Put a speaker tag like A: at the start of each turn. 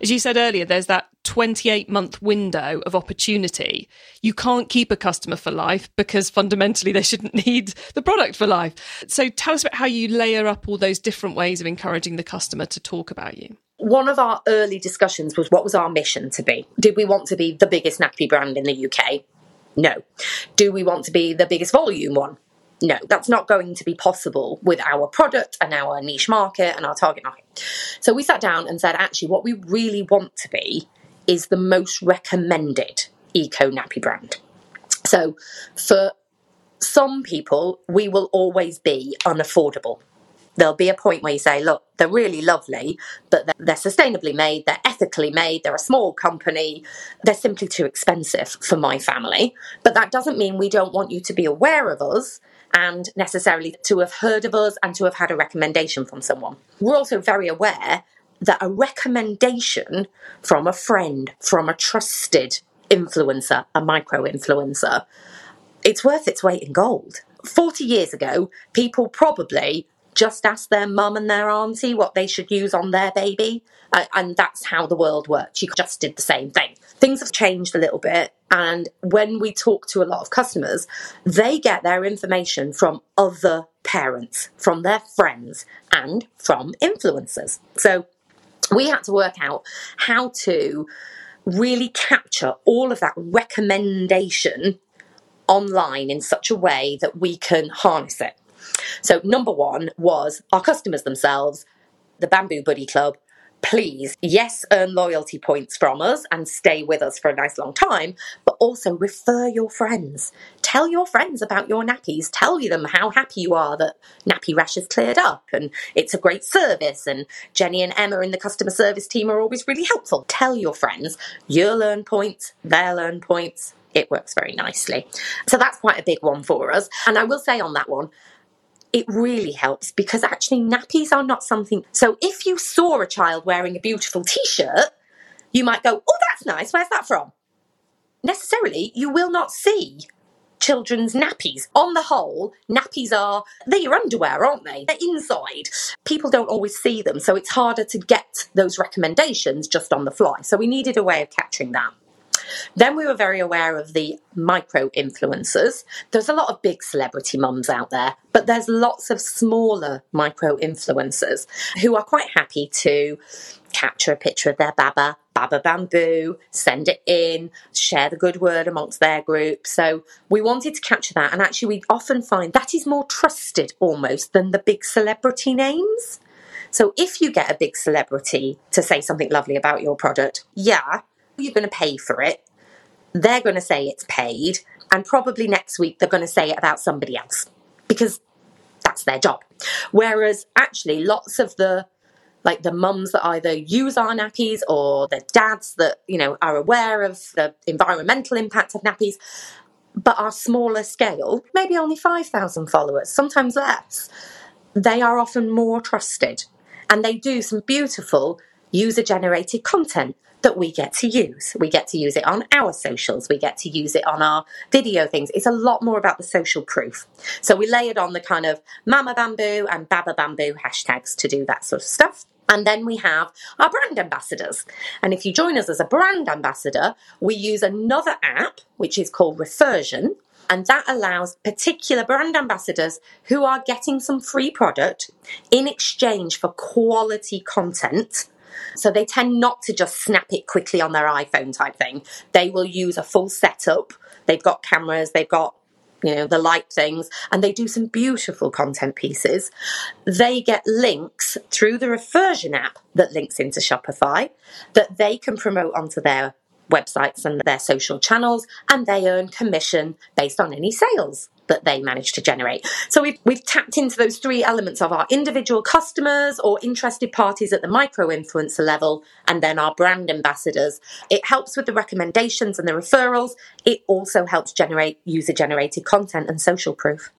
A: as you said earlier, there's that 28 month window of opportunity. You can't keep a customer for life because fundamentally they shouldn't need the product for life. So tell us about how you layer up all those different ways of encouraging the customer to talk about you.
B: One of our early discussions was what was our mission to be? Did we want to be the biggest nappy brand in the UK? No. Do we want to be the biggest volume one? No, that's not going to be possible with our product and our niche market and our target market. So we sat down and said, actually, what we really want to be is the most recommended eco nappy brand. So for some people, we will always be unaffordable. There'll be a point where you say, look, they're really lovely, but they're, they're, sustainably made, they're ethically made, they're a small company, they're simply too expensive for my family. But that doesn't mean we don't want you to be aware of us and necessarily to have heard of us and to have had a recommendation from someone. We're also very aware that a recommendation from a friend, from a trusted influencer, a micro influencer, it's worth its weight in gold. 40 years ago, people probably just ask their mum and their auntie what they should use on their baby. Uh, and that's how the world works. You just did the same thing. Things have changed a little bit. And when we talk to a lot of customers, they get their information from other parents, from their friends, and from influencers. So we had to work out how to really capture all of that recommendation online in such a way that we can harness it. So, number one was our customers themselves, the Bamboo Buddy Club, please, yes, earn loyalty points from us and stay with us for a nice long time, but also refer your friends. Tell your friends about your nappies. Tell them how happy you are that nappy rash has cleared up and it's a great service. And Jenny and Emma in the customer service team are always really helpful. Tell your friends. You'll earn points, they'll earn points. It works very nicely. So that's quite a big one for us. And I will say on that one, it really helps because actually nappies are not something. So if you saw a child wearing a beautiful t shirt, you might go, Oh, that's nice. Where's that from? Necessarily, you will not see children's nappies. On the whole, nappies are, they're your underwear, aren't they? They're inside. People don't always see them, so it's harder to get those recommendations just on the fly. So we needed a way of capturing that. Then we were very aware of the micro influencers. There's a lot of big celebrity mums out there, but there's lots of smaller micro influencers who are quite happy to capture a picture of their baba, baba bamboo, send it in, share the good word amongst their group. So we wanted to capture that. And actually, we often find that is more trusted almost than the big celebrity names. So if you get a big celebrity to say something lovely about your product, yeah, you're going to pay for it. They're going to say it's paid. And probably next week they're going to say it about somebody else because that's their job. Whereas actually, lots of the like the mums that either use our nappies or the dads that you know are aware of the environmental impact of nappies but are smaller scale maybe only 5000 followers sometimes less they are often more trusted and they do some beautiful user generated content that we get to use. We get to use it on our socials, we get to use it on our video things. It's a lot more about the social proof. So we layered on the kind of Mama Bamboo and Baba Bamboo hashtags to do that sort of stuff. And then we have our brand ambassadors. And if you join us as a brand ambassador, we use another app, which is called Refersion. And that allows particular brand ambassadors who are getting some free product in exchange for quality content so they tend not to just snap it quickly on their iPhone type thing. They will use a full setup. They've got cameras, they've got you know, the light things, and they do some beautiful content pieces. They get links through the Refersion app that links into Shopify that they can promote onto their websites and their social channels, and they earn commission based on any sales that they manage to generate. So we've, we've tapped into those three elements of our individual customers or interested parties at the micro influencer level, and then our brand ambassadors. It helps with the recommendations and the referrals. It also helps generate user generated content and social proof.